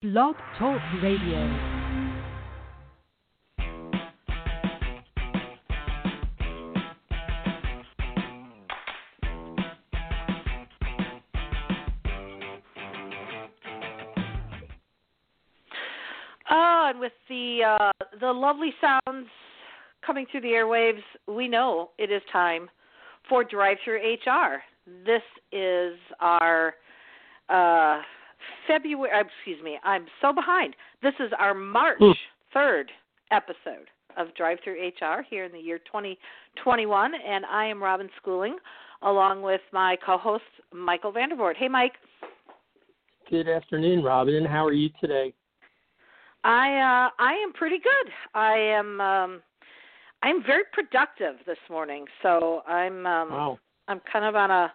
Blog Talk Radio. Oh, and with the uh, the lovely sounds coming through the airwaves, we know it is time for Drive Through HR. This is our uh, February. uh, Excuse me, I'm so behind. This is our March third episode of Drive Through HR here in the year 2021, and I am Robin Schooling, along with my co-host Michael VanDervort. Hey, Mike. Good afternoon, Robin. How are you today? I uh, I am pretty good. I am um, I'm very productive this morning, so I'm um, Wow. I'm kind of on a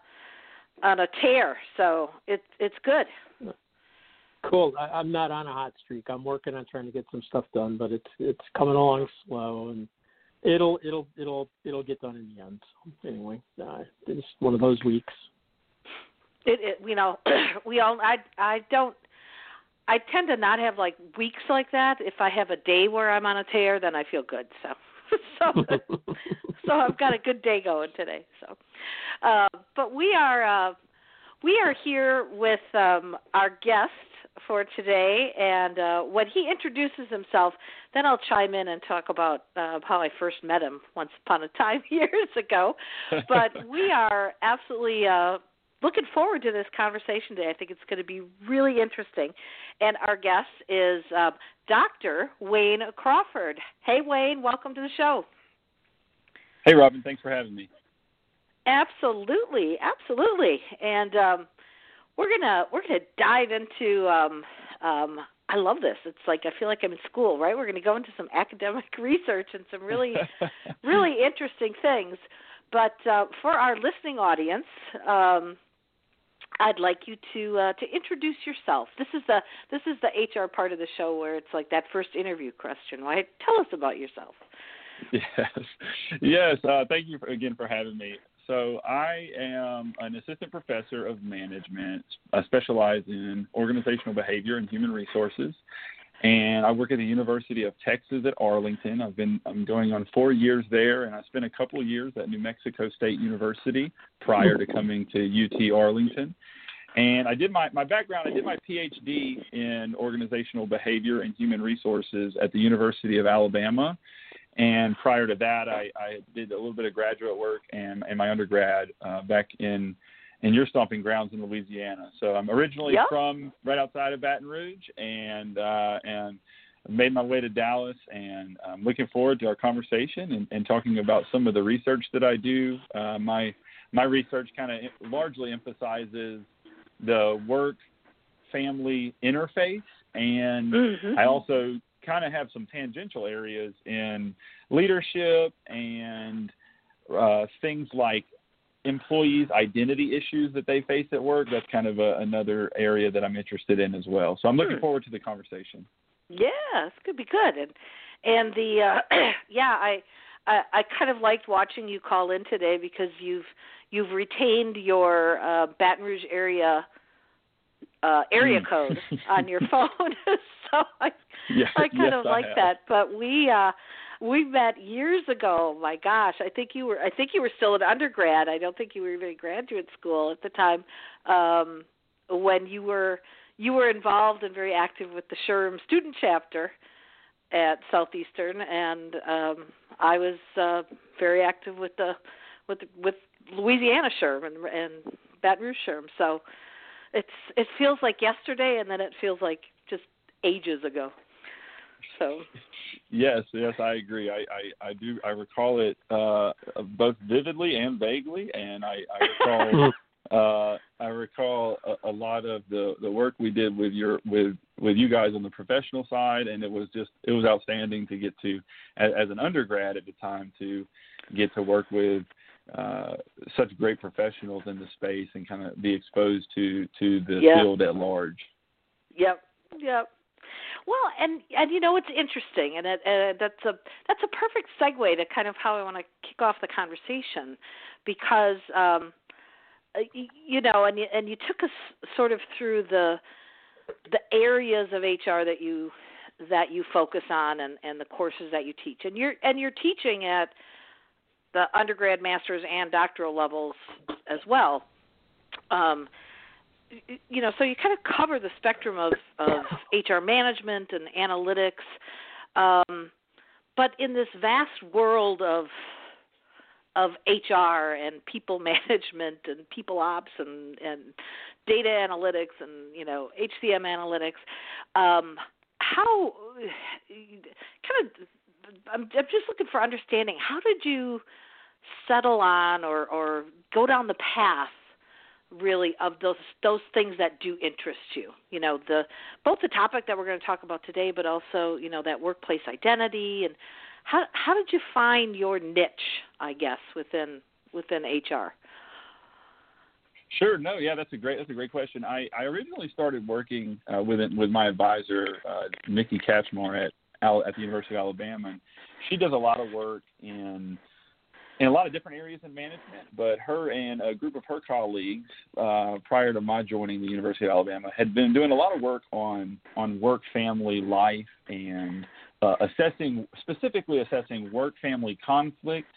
on a tear, so it's it's good. Cool. I, I'm not on a hot streak. I'm working on trying to get some stuff done, but it's it's coming along slow, and it'll it'll it'll it'll get done in the end. So anyway, uh, it's one of those weeks. It, it you know we all I I don't I tend to not have like weeks like that. If I have a day where I'm on a tear, then I feel good. So so so I've got a good day going today. So, uh, but we are uh, we are here with um, our guest for today, and uh, when he introduces himself, then I'll chime in and talk about uh, how I first met him once upon a time years ago. But we are absolutely. Uh, Looking forward to this conversation today. I think it's going to be really interesting. And our guest is uh, Dr. Wayne Crawford. Hey, Wayne, welcome to the show. Hey, Robin. Thanks for having me. Absolutely, absolutely. And um, we're gonna we're gonna dive into. Um, um, I love this. It's like I feel like I'm in school, right? We're gonna go into some academic research and some really really interesting things. But uh, for our listening audience, um, I'd like you to uh, to introduce yourself. This is the this is the HR part of the show where it's like that first interview question. Right? Tell us about yourself. Yes, yes. Uh, thank you for, again for having me. So I am an assistant professor of management. I specialize in organizational behavior and human resources, and I work at the University of Texas at Arlington. I've been I'm going on four years there, and I spent a couple of years at New Mexico State University prior to coming to UT Arlington. And I did my my background. I did my PhD in organizational behavior and human resources at the University of Alabama. And prior to that, I, I did a little bit of graduate work and, and my undergrad uh, back in in your stomping grounds in Louisiana. So I'm originally Yep. from right outside of Baton Rouge, and uh, and made my way to Dallas. And I'm looking forward to our conversation and, and talking about some of the research that I do. Uh, my my research kind of largely emphasizes the work family interface and Mm-hmm. I also kind of have some tangential areas in leadership and uh, things like employees' identity issues that they face at work. That's kind of a, another area that I'm interested in as well. So I'm looking Hmm. forward to the conversation. Yeah, this could be good. And and the uh yeah, I I I kind of liked watching you call in today because you've you've retained your uh Baton Rouge area uh area Mm. code on your phone. so I I kind yes, of like that. But we uh we met years ago. My gosh, I think you were I think you were still an undergrad. I don't think you were even in graduate school at the time. Um when you were you were involved and very active with the SHRM student chapter at Southeastern and um I was uh very active with the with with Louisiana SHRM and and Baton Rouge SHRM. So it's it feels like yesterday and then it feels like just ages ago. So Yes, yes, I agree. I, I, I do. I recall it uh, both vividly and vaguely, and I, I recall. uh, I recall a, a lot of the, the work we did with your with with you guys on the professional side, and it was just it was outstanding to get to as, as an undergrad at the time to get to work with uh, such great professionals in the space and kind of be exposed to to the Yeah. field at large. Yep. Yep. Well, and and you know it's interesting, and it, uh, that's a that's a perfect segue to kind of how I want to kick off the conversation, because um, uh, you know, and and you took us sort of through the the areas of HR that you that you focus on and, and the courses that you teach. And you're and you're teaching at the undergrad, master's, and doctoral levels as well. Um, you know, so you kind of cover the spectrum of, of HR management and analytics. Um, but in this vast world of of HR and people management and people ops and and data analytics and you know HCM analytics, um, how kind of I'm, I'm just looking for understanding. How did you settle on or or go down the path really of those those things that do interest you you know the both the topic that we're going to talk about today but also you know that workplace identity and how how did you find your niche i guess within within hr Sure. No. Yeah, that's a great. That's a great question. I, I originally started working uh, with with my advisor, uh, Micki Kacmar at at the University of Alabama. And she does a lot of work in in a lot of different areas in management, but her and a group of her colleagues, uh, prior to my joining the University of Alabama, had been doing a lot of work on on work family life and uh, assessing specifically assessing work family conflict.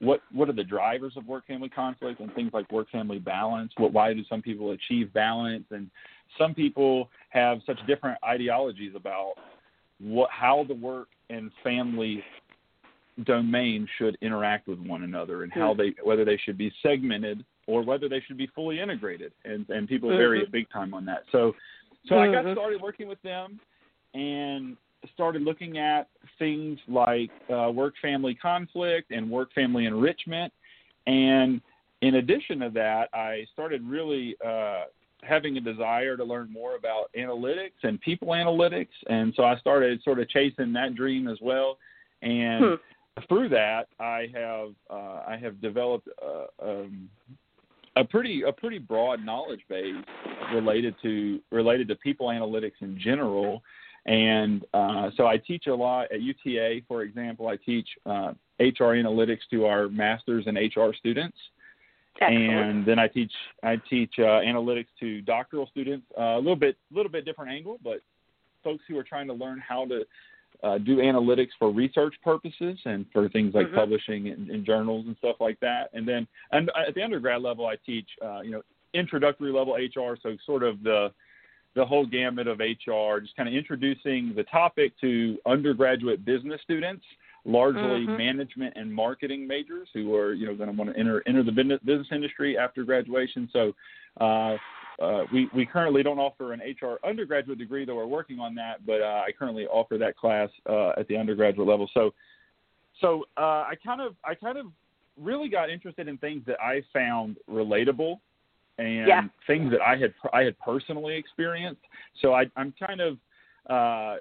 What what are the drivers of work family conflict and things like work family balance? What why do some people achieve balance and some people have such different ideologies about what how the work and family domain should interact with one another and how they whether they should be segmented or whether they should be fully integrated. And and people mm-hmm. vary big time on that. So so mm-hmm. i got started working with them and started looking at things like uh, work family conflict and work family enrichment. And in addition to that i started really uh, having a desire to learn more about analytics and people analytics. And so i started sort of chasing that dream as well. And hmm through that, I have uh, I have developed uh, um, a pretty a pretty broad knowledge base related to related to people analytics in general. And uh, so I teach a lot at UTA, for example. I teach uh, HR analytics to our masters and HR students, Excellent. and then I teach I teach uh, analytics to doctoral students. Uh, a little bit little bit different angle, but folks who are trying to learn how to uh, do analytics for research purposes and for things like mm-hmm. publishing in, in, journals and stuff like that. And then and at the undergrad level, I teach uh, you know introductory level HR, so sort of the the whole gamut of HR, just kind of introducing the topic to undergraduate business students, largely mm-hmm. management and marketing majors who are you know going to want to enter enter the business business industry after graduation. So uh, uh, we, we currently don't offer an HR undergraduate degree, though we're working on that. But uh, I currently offer that class uh, at the undergraduate level. So, so uh, I kind of I kind of really got interested in things that I found relatable and yeah. things that I had I had personally experienced. So I, I'm kind of uh,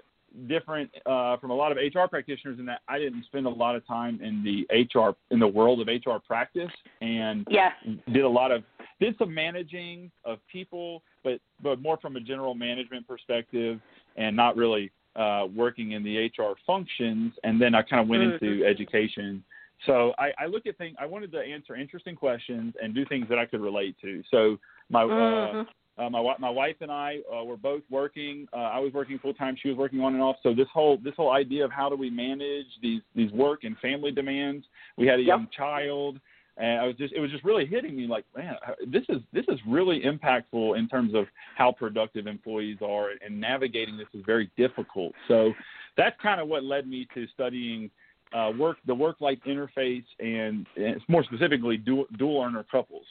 different uh, from a lot of HR practitioners in that I didn't spend a lot of time in the HR in the world of HR practice and yeah. did a lot of did some managing of people, but but more from a general management perspective and not really uh, working in the HR functions. And then I kind of went mm-hmm. into education. So I, I look at things. I wanted to answer interesting questions and do things that I could relate to. So my uh, mm-hmm. uh, uh, my my wife and I uh, were both working. Uh, I was working full time. She was working on and off. So this whole this whole idea of how do we manage these these work and family demands. We had a young child, and I was just it was just really hitting me like, man, this is this is really impactful in terms of how productive employees are, and navigating this is very difficult. So that's kind of what led me to studying. Uh, work the work life interface and, and more specifically dual, dual earner couples.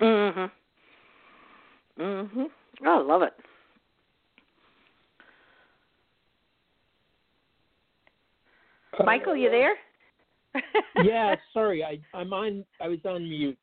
Mhm. Mhm. Oh, I love it. Michael, you there? yeah, sorry, I I'm on. I was on mute.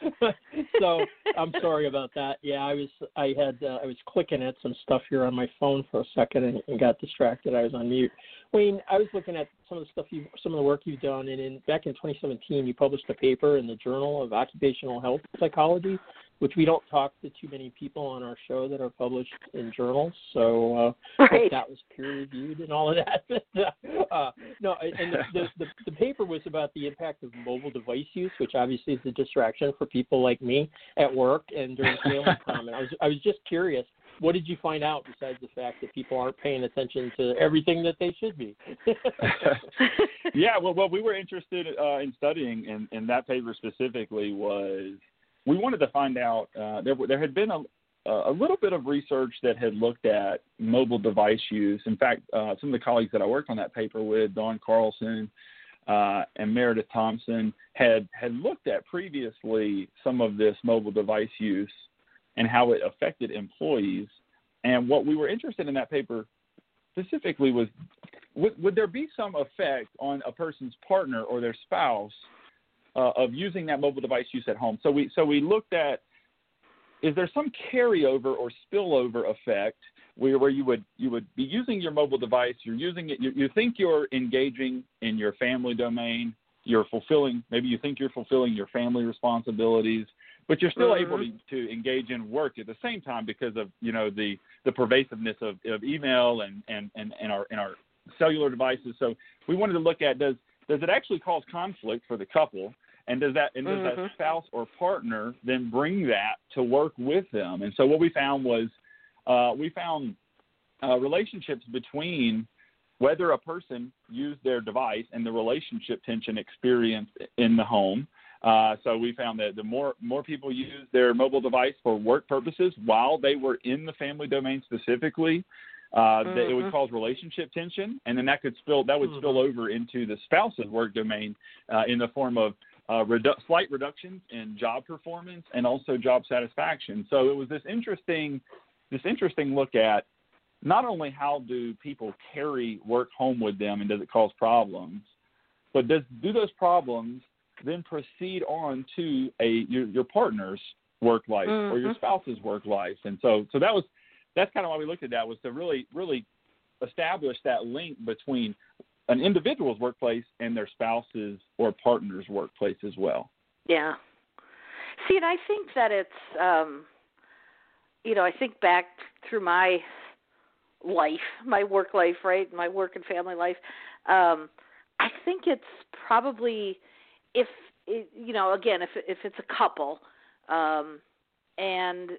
so I'm sorry about that. Yeah, I was I had uh, I was clicking at some stuff here on my phone for a second and, and got distracted. I was on mute. Wayne, I was looking at some of the stuff you some of the work you've done, and in back in 2017, you published a paper in the Journal of Occupational Health Psychology which we don't talk to too many people on our show that are published in journals. So uh, right. that was peer reviewed and all of that. uh, no, and the, the, the, the paper was about the impact of mobile device use, which obviously is a distraction for people like me at work and during family time. And I was I was just curious what did you find out besides the fact that people aren't paying attention to everything that they should be? yeah, well, what we were interested uh, in studying in, in that paper specifically was we wanted to find out uh, there there had been a a little bit of research that had looked at mobile device use. In fact, uh, some of the colleagues that I worked on that paper with, Dawn Carlson uh, and Merideth Thompson, had had looked at previously some of this mobile device use and how it affected employees. And what we were interested in that paper specifically was would, would there be some effect on a person's partner or their spouse uh, of using that mobile device use at home? So we so we looked at is there some carryover or spillover effect where, where you would you would be using your mobile device, you're using it, you, you think you're engaging in your family domain, you're fulfilling maybe you think you're fulfilling your family responsibilities, but you're still mm-hmm. able to, to engage in work at the same time because of you know the the pervasiveness of, of email and, and, and, and our and our cellular devices. So we wanted to look at does does it actually cause conflict for the couple and does that and does mm-hmm. that spouse or partner then bring that to work with them? And so what we found was uh, we found uh, relationships between whether a person used their device and the relationship tension experienced in the home. Uh, so we found that the more more people use their mobile device for work purposes while they were in the family domain specifically, uh, mm-hmm. that it would mm-hmm. cause relationship tension, and then that could spill that would mm-hmm. spill over into the spouse's work domain uh, in the form of uh, redu- slight reductions in job performance and also job satisfaction. So it was this interesting, this interesting look at not only how do people carry work home with them and does it cause problems, but does do those problems then proceed on to a your, your partner's work life mm-hmm. or your spouse's work life? And so so that was that's kind of why we looked at that was to really really establish that link between an individual's workplace and their spouse's or partner's workplace as well. Yeah. See, and I think that it's, um, you know, I think back through my life, my work life, right, my work and family life. Um, I think it's probably if it, you know, again, if if it's a couple, um, and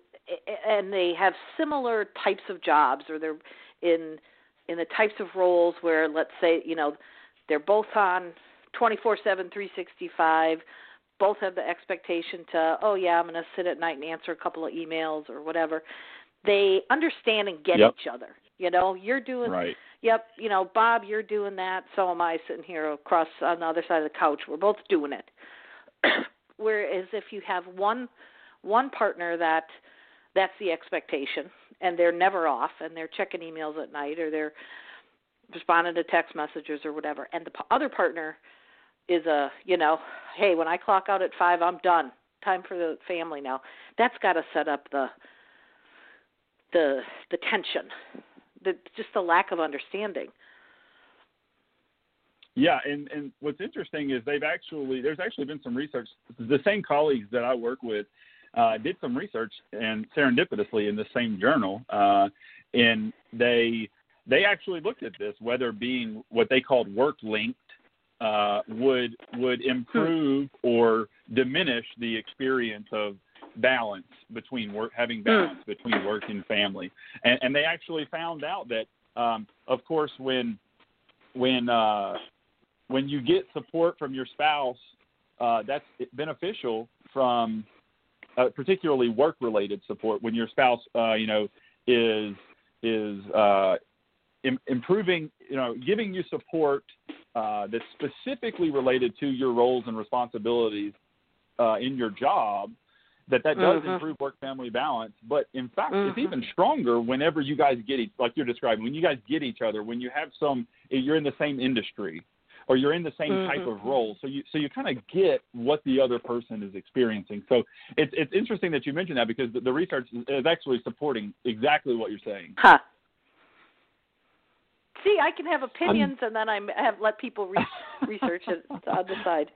and they have similar types of jobs, or they're in in the types of roles where let's say you know they're both on 24/7 365 both have the expectation to oh yeah I'm going to sit at night and answer a couple of emails or whatever they understand and get yep. each other you know you're doing right. yep you know Bob you're doing that so am I sitting here across on the other side of the couch we're both doing it whereas if you have one one partner that that's the expectation. And they're never off and they're checking emails at night or they're responding to text messages or whatever. And the other partner is a you know hey when i clock out at 5 i'm done. Time for the family now. That's got to set up the the the tension the just the lack of understanding. Yeah, and and what's interesting is they've actually there's actually been some research. The same colleagues that I work with uh, did some research and serendipitously in the same journal, uh, and they they actually looked at this whether being what they called work linked uh, would would improve or diminish the experience of balance between work having hmm. balance between work and family, and, and they actually found out that um, of course when when uh, when you get support from your spouse, uh, that's beneficial from uh, particularly work-related support when your spouse, uh, you know, is is uh, Im- improving, you know, giving you support uh, that's specifically related to your roles and responsibilities uh, in your job. That that does mm-hmm. improve work-family balance, but in fact, mm-hmm. it's even stronger whenever you guys get each, like you're describing, when you guys get each other, when you have some, you're in the same industry, or you're in the same mm-hmm. type of role. So you so you kind of get what the other person is experiencing. So it's it's interesting that you mentioned that because the, the research is actually supporting exactly what you're saying. Huh. See, I can have opinions I'm, and then I have let people re- research it on the side.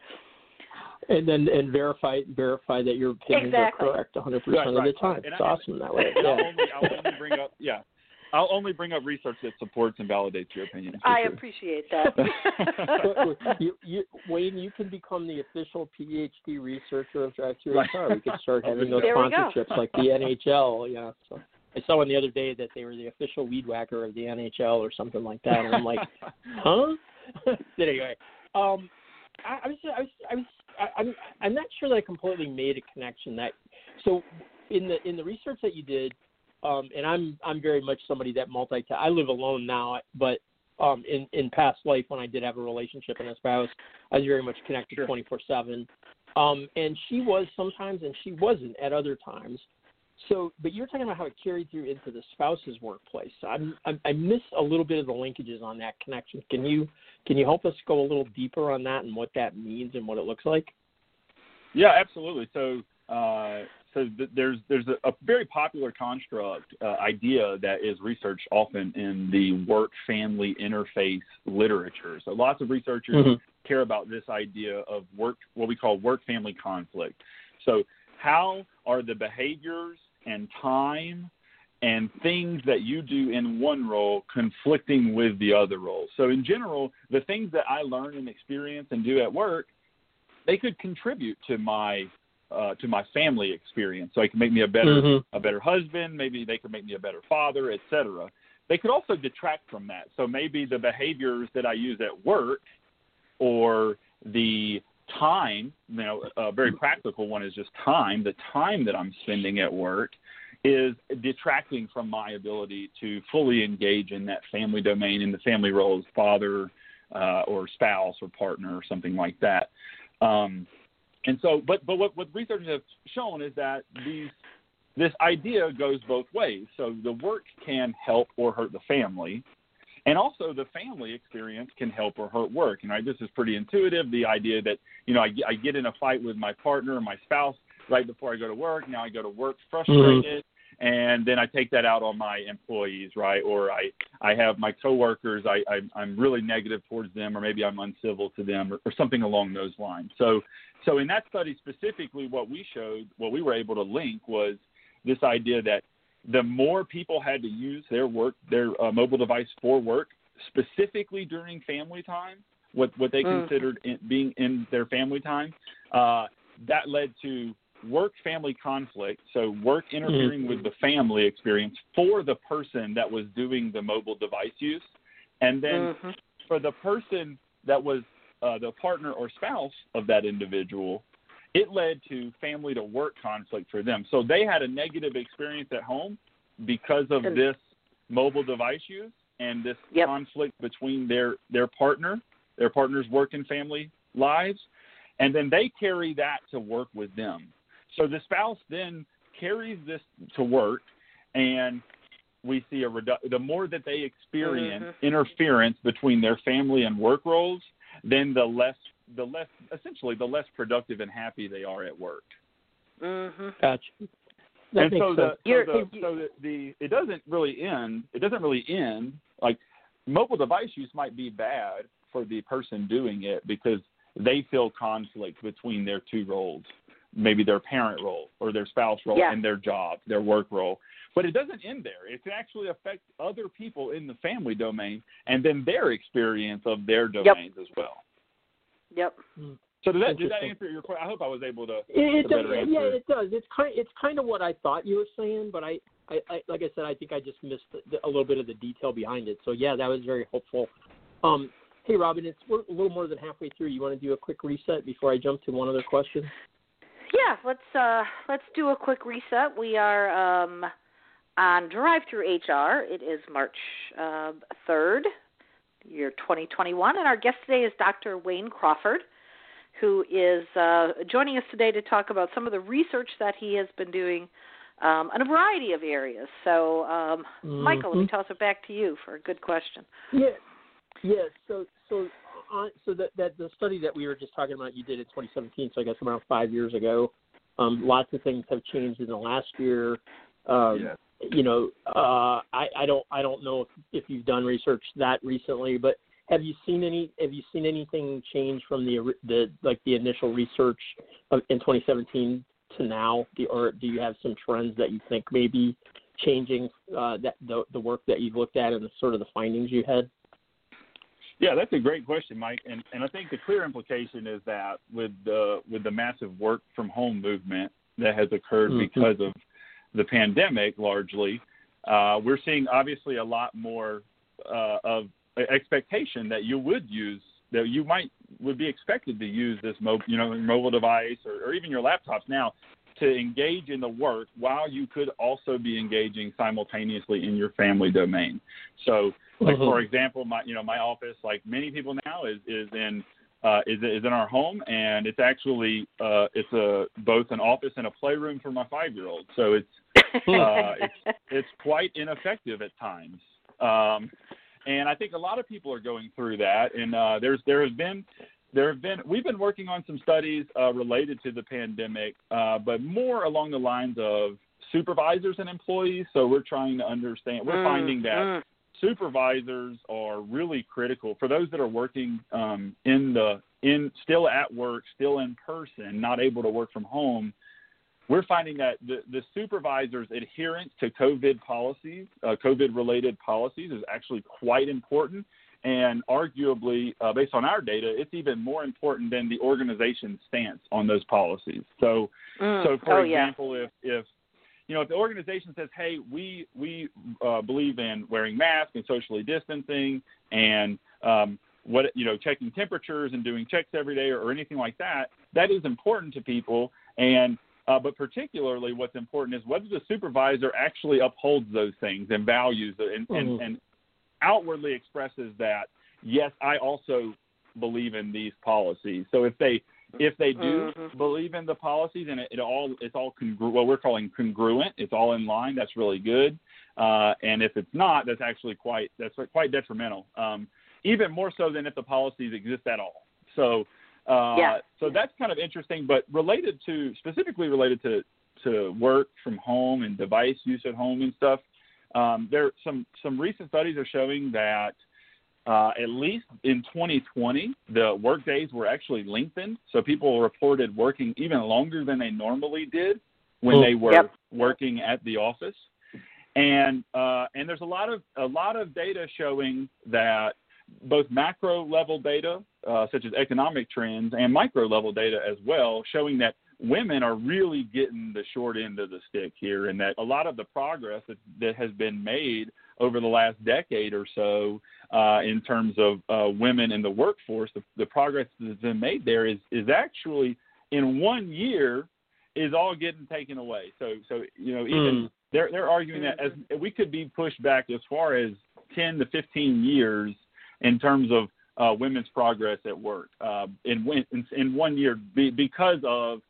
And then and verify verify that your opinions exactly. are correct 100 right, percent of right. the time. And it's I, awesome that way. Yeah. I'll, only, I'll only bring up yeah. I'll only bring up research that supports and validates your opinion. I sure. appreciate that. you, you, Wayne, you can become the official PhD researcher of Drive Through right. HR. We could start having those there sponsorships like the NHL. Yeah. So. I saw one the other day that they were the official weed whacker of the NHL or something like that, and I'm like, huh? anyway, um, I, I was I was I was I, I'm I'm not sure that I completely made a connection that so in the in the research that you did, um, and I'm I'm very much somebody that multi. I live alone now, but um, in in past life when I did have a relationship and a spouse, I was very much connected twenty four seven. Um, and she was sometimes, and she wasn't at other times. So, but you're talking about how it carried through into the spouse's workplace. I'm, I'm, I miss a little bit of the linkages on that connection. Can you can you help us go a little deeper on that and what that means and what it looks like? Yeah, absolutely. So, uh, so th- there's there's a, a, very popular construct uh, idea that is researched often in the work family interface literature. So lots of researchers mm-hmm. care about this idea of work what we call work family conflict. So how are the behaviors and time and things that you do in one role conflicting with the other role. So in general, the things that I learn and experience and do at work, they could contribute to my uh, to my family experience. So it can make me a better mm-hmm. a better husband. Maybe they could make me a better father, etc. They could also detract from that. So maybe the behaviors that I use at work, or the time, you know, a very practical one is just time. The time that I'm spending at work is detracting from my ability to fully engage in that family domain in the family role as father uh, or spouse or partner or something like that. Um, and so, but but what, what researchers have shown is that these this idea goes both ways. So the work can help or hurt the family, and also the family experience can help or hurt work. And right, this is pretty intuitive. The idea that you know I, I get in a fight with my partner or my spouse right before I go to work. Now I go to work frustrated. Mm-hmm and then I take that out on my employees, right? Or I I have my coworkers, I, I I'm really negative towards them, or maybe I'm uncivil to them, or, or something along those lines. So so in that study specifically, what we showed, what we were able to link was this idea that the more people had to use their work, their uh, mobile device for work, specifically during family time, what what they mm. considered in, being in their family time, uh, that led to work family conflict, so work interfering mm-hmm. with the family experience for the person that was doing the mobile device use, and then mm-hmm. for the person that was uh, the partner or spouse of that individual, it led to family to work conflict for them. So they had a negative experience at home because of this mobile device use and this yep. conflict between their their partner, their partner's work and family lives, and then they carry that to work with them. So the spouse then carries this to work, and we see a redu- the more that they experience mm-hmm. interference between their family and work roles, then the less the less essentially the less productive and happy they are at work. Mm-hmm. Gotcha. That and so the, so the, so the, the it doesn't really end. It doesn't really end like mobile device use might be bad for the person doing it because they feel conflict between their two roles maybe their parent role or their spouse role yeah. and their job, their work role. But it doesn't end there. It can actually affect other people in the family domain and then their experience of their domains yep. as well. Yep. So did that did that answer your question? I hope I was able to. It, does. Yeah, it does. It's kind it's kind of what I thought you were saying, but I, I, I like I said, I think I just missed the, a little bit of the detail behind it. So yeah, that was very helpful. Um, hey Robin, it's we're a little more than halfway through. You want to do a quick reset before I jump to one other question? Yeah, let's uh, let's do a quick reset. We are um, on Drive Through HR. It is March uh, third, uh, year 2021, and our guest today is Dr. Wayne Crawford, who is uh, joining us today to talk about some of the research that he has been doing um, in a variety of areas. So, um, mm-hmm. Michael, let me toss it back to you for a good question. Yeah, yeah. So, so on, so that that the study that we were just talking about, you did in 2017, so I guess around five years ago. Um, lots of things have changed in the last year. Um, yeah. You know, uh, I, I don't I don't know if, if you've done research that recently, but have you seen any have you seen anything change from the the like the initial research of, in 2017 to now, do, or do you have some trends that you think may be changing uh, that the the work that you've looked at and the sort of the findings you had? Yeah, that's a great question, Mike. And and I think the clear implication is that with the with the massive work from home movement that has occurred mm-hmm. because of the pandemic, largely, uh, we're seeing obviously a lot more uh, of expectation that you would use that you might would be expected to use this mobile, you know, mobile device or, or even your laptops now to engage in the work while you could also be engaging simultaneously in your family domain. So, like Mm-hmm. for example, my you know my office, like many people now, is is in uh, is is in our home, and it's actually uh, it's a both an office and a playroom for my five year old. So it's uh, it's it's quite ineffective at times. Um, and I think a lot of people are going through that. And uh, there's there has been there have been we've been working on some studies uh, related to the pandemic, uh, but more along the lines of supervisors and employees. So we're trying to understand. We're Mm, finding that mm. Supervisors are really critical for those that are working um, in the in still at work, still in person, not able to work from home. We're finding that the, the supervisor's adherence to COVID policies, uh, COVID related policies, is actually quite important. And arguably, uh, based on our data, it's even more important than the organization's stance on those policies. So, Mm. so for oh, yeah. example, if if you know if the organization says, "Hey, we we uh, believe in wearing masks and socially distancing and um, what you know checking temperatures and doing checks every day or, or anything like that," that is important to people. And uh, but particularly, what's important is whether the supervisor actually upholds those things and values and, and, Mhm. and outwardly expresses that yes, I also believe in these policies. So if they if they do Mhm. believe in the policies and it, it all it's all congru- what we're calling congruent, it's all in line. That's really good. Uh, and if it's not, that's actually quite that's quite detrimental. Um, even more so than if the policies exist at all. So uh, Yeah. so that's kind of interesting, but related to specifically related to to work from home and device use at home and stuff. Um, there some some recent studies are showing that uh, at least in 2020, the work days were actually lengthened. So people reported working even longer than they normally did when Hmm. they were Yep. working at the office. And uh, and there's a lot of a lot of data showing that both macro level data, uh, such as economic trends, and micro level data as well, showing that women are really getting the short end of the stick here, and that a lot of the progress that, that has been made over the last decade or so uh, in terms of uh, women in the workforce, the, the progress that's been made there is is actually in one year is all getting taken away. So so you know even Mm. they're they're arguing that as we could be pushed back as far as 10 to 15 years in terms of uh, women's progress at work uh, in, in in one year be, because of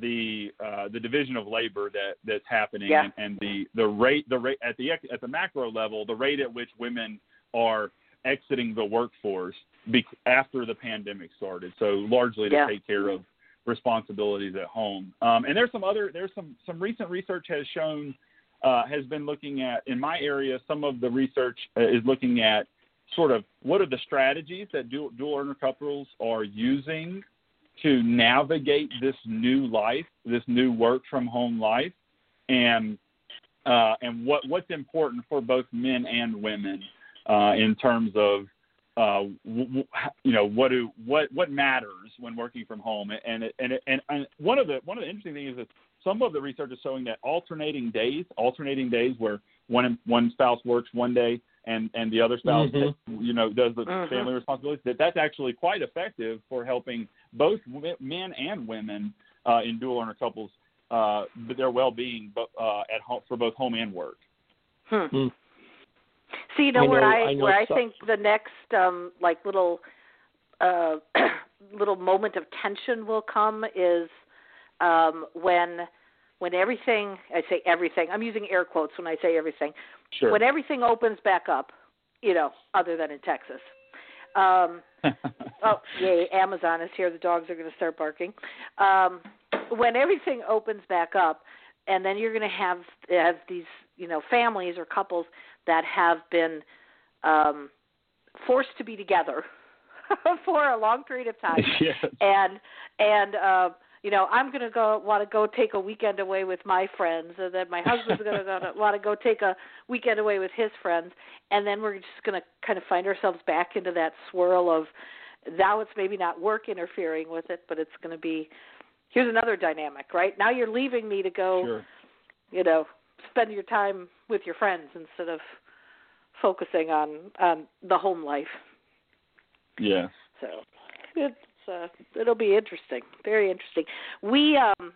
the uh, the division of labor that that's happening Yeah. and, and the the rate the rate at the at the macro level the rate at which women are exiting the workforce be, after the pandemic started so largely to Yeah. take care of responsibilities at home um, and there's some other there's some some recent research has shown uh, has been looking at in my area some of the research uh, is looking at sort of what are the strategies that dual, dual earner couples are using to navigate this new life, this new work from home life, and uh, and what what's important for both men and women uh, in terms of uh, w- w- you know what do what what matters when working from home, and and and and one of the one of the interesting things is that some of the research is showing that alternating days, alternating days where one one spouse works one day and and the other spouse Mhm. you know does the Mhm. family responsibilities that that's actually quite effective for helping both men and women uh, in dual earner couples uh, their well-being but uh, at home for both home and work Hmm. Hmm. See, you know, I where know- I, I know where I some- think the next um like little uh little moment of tension will come is um when when everything I say everything I'm using air quotes when I say everything sure when everything opens back up, you know, other than in Texas. Um oh, yay, Amazon is here. The dogs are going to start barking. Um when everything opens back up and then you're going to have have these, you know, families or couples that have been um forced to be together for a long period of time yes. and and uh you know i'm going to go want to go take a weekend away with my friends and then my husband's going to want to go take a weekend away with his friends and then we're just going to kind of find ourselves back into that swirl of now it's maybe not work interfering with it but it's going to be here's another dynamic right now you're leaving me to go sure you know spend your time with your friends instead of focusing on on the home life. Yeah. So it's uh, it'll be interesting, very interesting. We um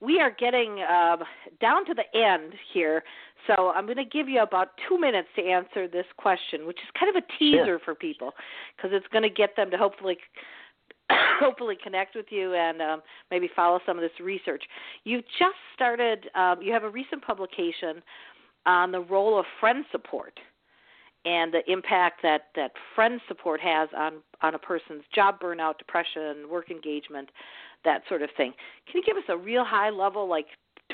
we are getting um, down to the end here, so I'm going to give you about two minutes to answer this question, which is kind of a teaser for people because it's going to get them to hopefully hopefully connect with you and um, maybe follow some of this research. You just started. Um, you have a recent publication on the role of friend support and the impact that that friend support has on on a person's job burnout, depression, work engagement, that sort of thing. Can you give us a real high level, like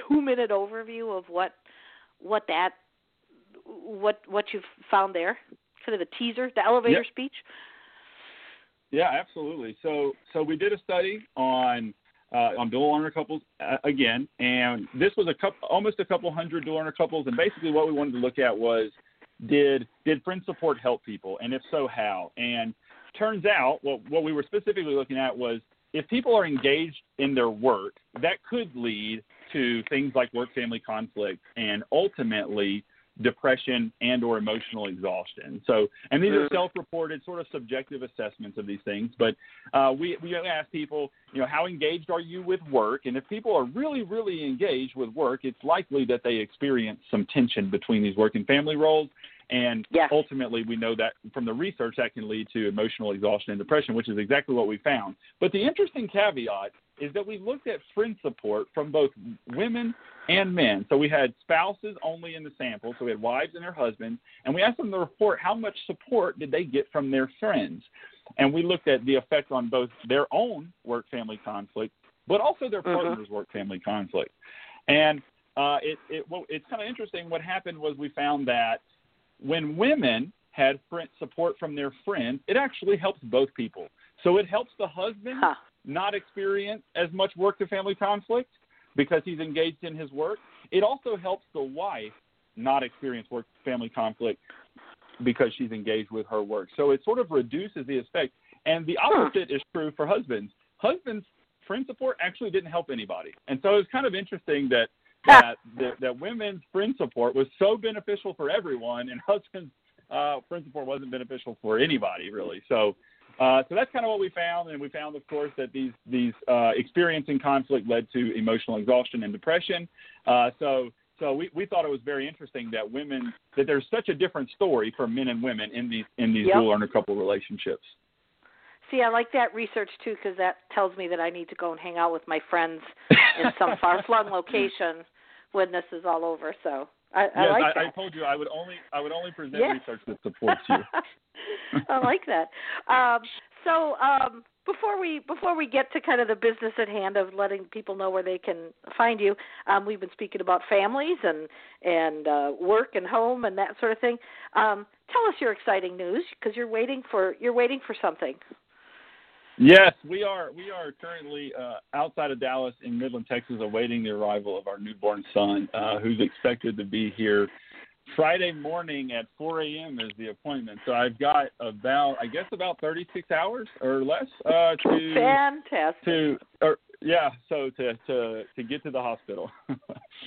two minute overview of what what that what what you've found there? Kind of a teaser, the elevator Yep. speech. Yeah, absolutely. So so we did a study on uh, on dual earner couples uh, again, and this was a couple, almost a couple hundred dual earner couples, and basically what we wanted to look at was did did friend support help people, and if so, how? And turns out what what we were specifically looking at was if people are engaged in their work, that could lead to things like work family conflict and ultimately depression and or emotional exhaustion. So, and these are Mhm. self-reported, sort of subjective assessments of these things. But uh, we we ask people, you know, how engaged are you with work? And if people are really really engaged with work, it's likely that they experience some tension between these work and family roles. And ultimately, we know that from the research that can lead to emotional exhaustion and depression, which is exactly what we found. But the interesting caveat is that we looked at friend support from both women and men. So we had spouses only in the sample, so we had wives and their husbands, and we asked them to report how much support did they get from their friends. And we looked at the effect on both their own work family conflict, but also their Mhm. partner's work family conflict. And uh, it, it well, it's kind of interesting. What happened was we found that when women had friend support from their friends, it actually helps both people. So it helps the husband Huh. not experience as much work to family conflict because he's engaged in his work. It also helps the wife not experience work family conflict because she's engaged with her work. So it sort of reduces the effect. And the opposite is true for husbands. Husbands friend support actually didn't help anybody. And so it was kind of interesting that that, that that women's friend support was so beneficial for everyone and husbands uh, friend support wasn't beneficial for anybody really. So uh, so that's kind of what we found, and we found, of course, that these these uh, experiencing conflict led to emotional exhaustion and depression. Uh, so so we, we thought it was very interesting that women that there's such a different story for men and women in these in these Yep. dual earner couple relationships. See, I like that research too because that tells me that I need to go and hang out with my friends in some far-flung location when this is all over. So I, I yes, like I. I told you I would only I would only present research that supports you. I like that. Um, so um, before we before we get to kind of the business at hand of letting people know where they can find you, um, we've been speaking about families and and uh, work and home and that sort of thing. Um, tell us your exciting news because you're waiting for you're waiting for something. Yes, we are. We are currently uh, outside of Dallas in Midland, Texas, awaiting the arrival of our newborn son, uh, who's expected to be here Friday morning at 4 a.m. is the appointment. So I've got about, I guess, about 36 hours or less uh, to Fantastic. to or yeah, so to to to get to the hospital.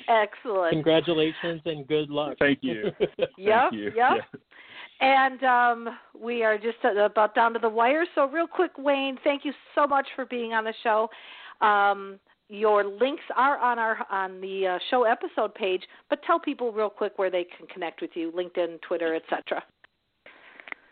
Excellent. Congratulations and good luck. Thank you. Yep, Thank you. yep. Yeah. And um, we are just about down to the wire. So, real quick, Wayne, thank you so much for being on the show. Um, your links are on our on the uh, show episode page, but tell people real quick where they can connect with you: LinkedIn, Twitter, etc.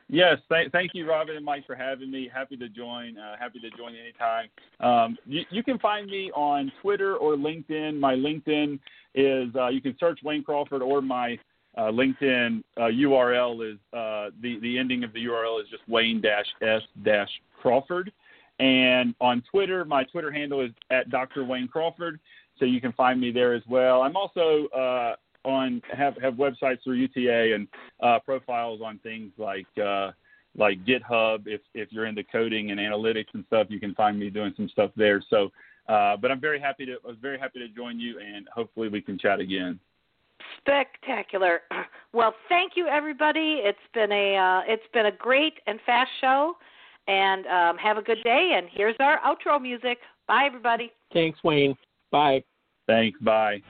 Yes, th- thank you, Robin and Mike, for having me. Happy to join. Uh, happy to join anytime. Um, you, you can find me on Twitter or LinkedIn. My LinkedIn is uh, you can search Wayne Crawford, or my uh, LinkedIn uh, URL is uh, the the ending of the URL is just Wayne S Crawford. And on Twitter, my Twitter handle is at Dr. Wayne Crawford, so you can find me there as well. I'm also uh, on have have websites through UTA and uh, profiles on things like uh, like GitHub. If if you're into coding and analytics and stuff, you can find me doing some stuff there. So, uh, but I'm very happy to I was very happy to join you, and hopefully we can chat again. Spectacular. Well, thank you, everybody. It's been a uh, it's been a great and fast show, and um, have a good day. And here's our outro music. Bye, everybody. Thanks, Wayne. Bye. Thanks. Bye.